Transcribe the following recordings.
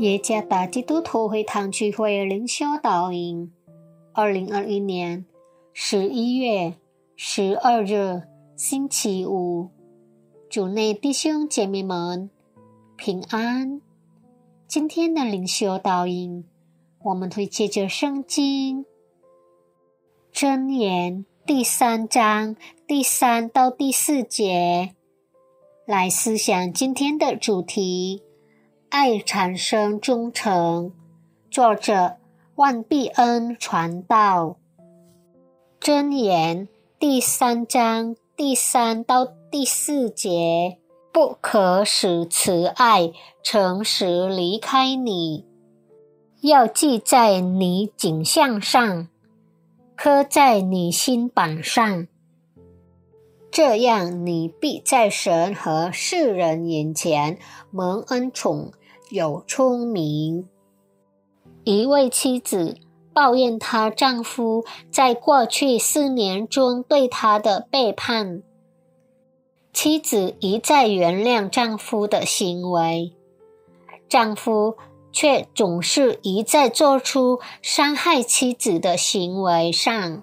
耶加达基督徒会堂聚会灵修导引，二零二一年十一月十二日星期五，主内弟兄姐妹们平安。今天的灵修导引，我们会借着圣经箴言第三章第三到第四节来思想今天的主题。爱产生忠诚。作者万必恩传道。箴言第三章第三到第四节：不可使慈爱、诚实离开你，要记在你颈项上，刻在你心板上。这样，你必在神和世人眼前蒙恩宠。有聪明。一位妻子抱怨她丈夫在过去四年中对她的背叛。妻子一再原谅丈夫的行为，丈夫却总是一再做出伤害妻子的行为上。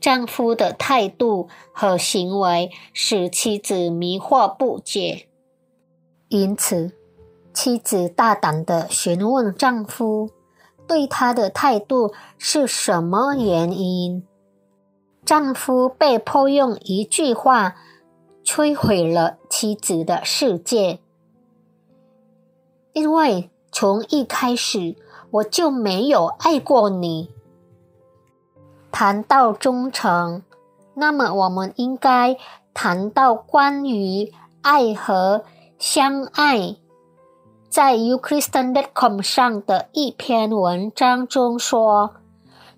丈夫的态度和行为使妻子迷惑不解，因此。妻子大胆的询问丈夫，对她的态度是什么原因？丈夫被迫用一句话摧毁了妻子的世界，因为从一开始我就没有爱过你。谈到忠诚，那么我们应该谈到关于爱和相爱。在 uChristian.com 上的一篇文章中说：“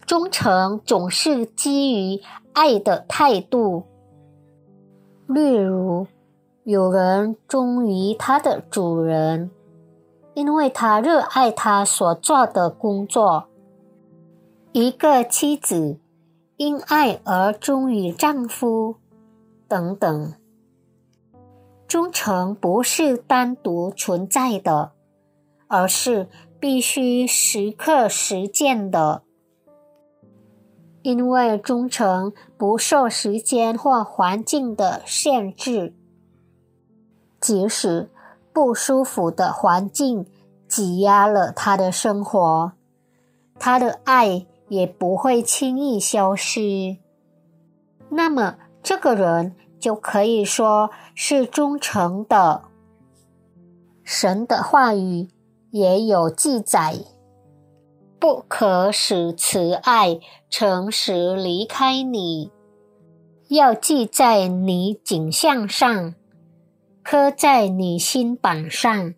忠诚总是基于爱的态度。例如，有人忠于他的主人，因为他热爱他所做的工作；一个妻子因爱而忠于丈夫，等等。”忠诚不是单独存在的，而是必须时刻实践的。因为忠诚不受时间或环境的限制，即使不舒服的环境挤压了他的生活，他的爱也不会轻易消失。那么，这个人。就可以说是忠诚的。神的话语也有记载：不可使慈爱、诚实离开你，要记在你颈项上，刻在你心板上。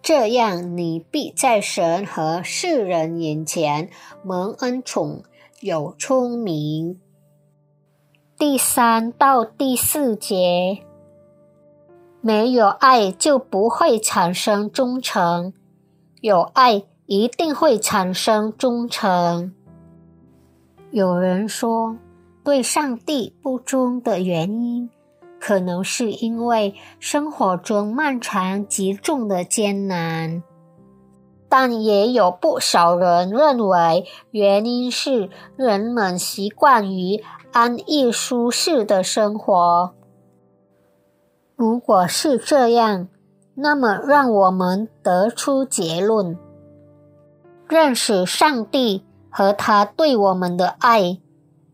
这样，你必在神和世人眼前蒙恩宠，有聪明。第三到第四节，没有爱就不会产生忠诚，有爱一定会产生忠诚。有人说，对上帝不忠的原因，可能是因为生活中漫长极重的艰难，但也有不少人认为，原因是人们习惯于。安逸舒适的生活。如果是这样，那么让我们得出结论：认识上帝和他对我们的爱，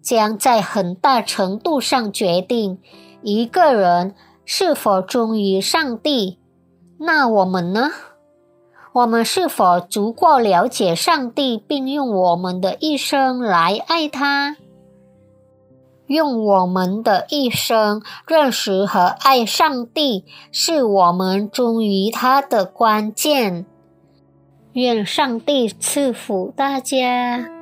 将在很大程度上决定一个人是否忠于上帝。那我们呢？我们是否足够了解上帝，并用我们的一生来爱他？用我们的一生认识和爱上帝，是我们忠于他的关键。愿上帝赐福大家。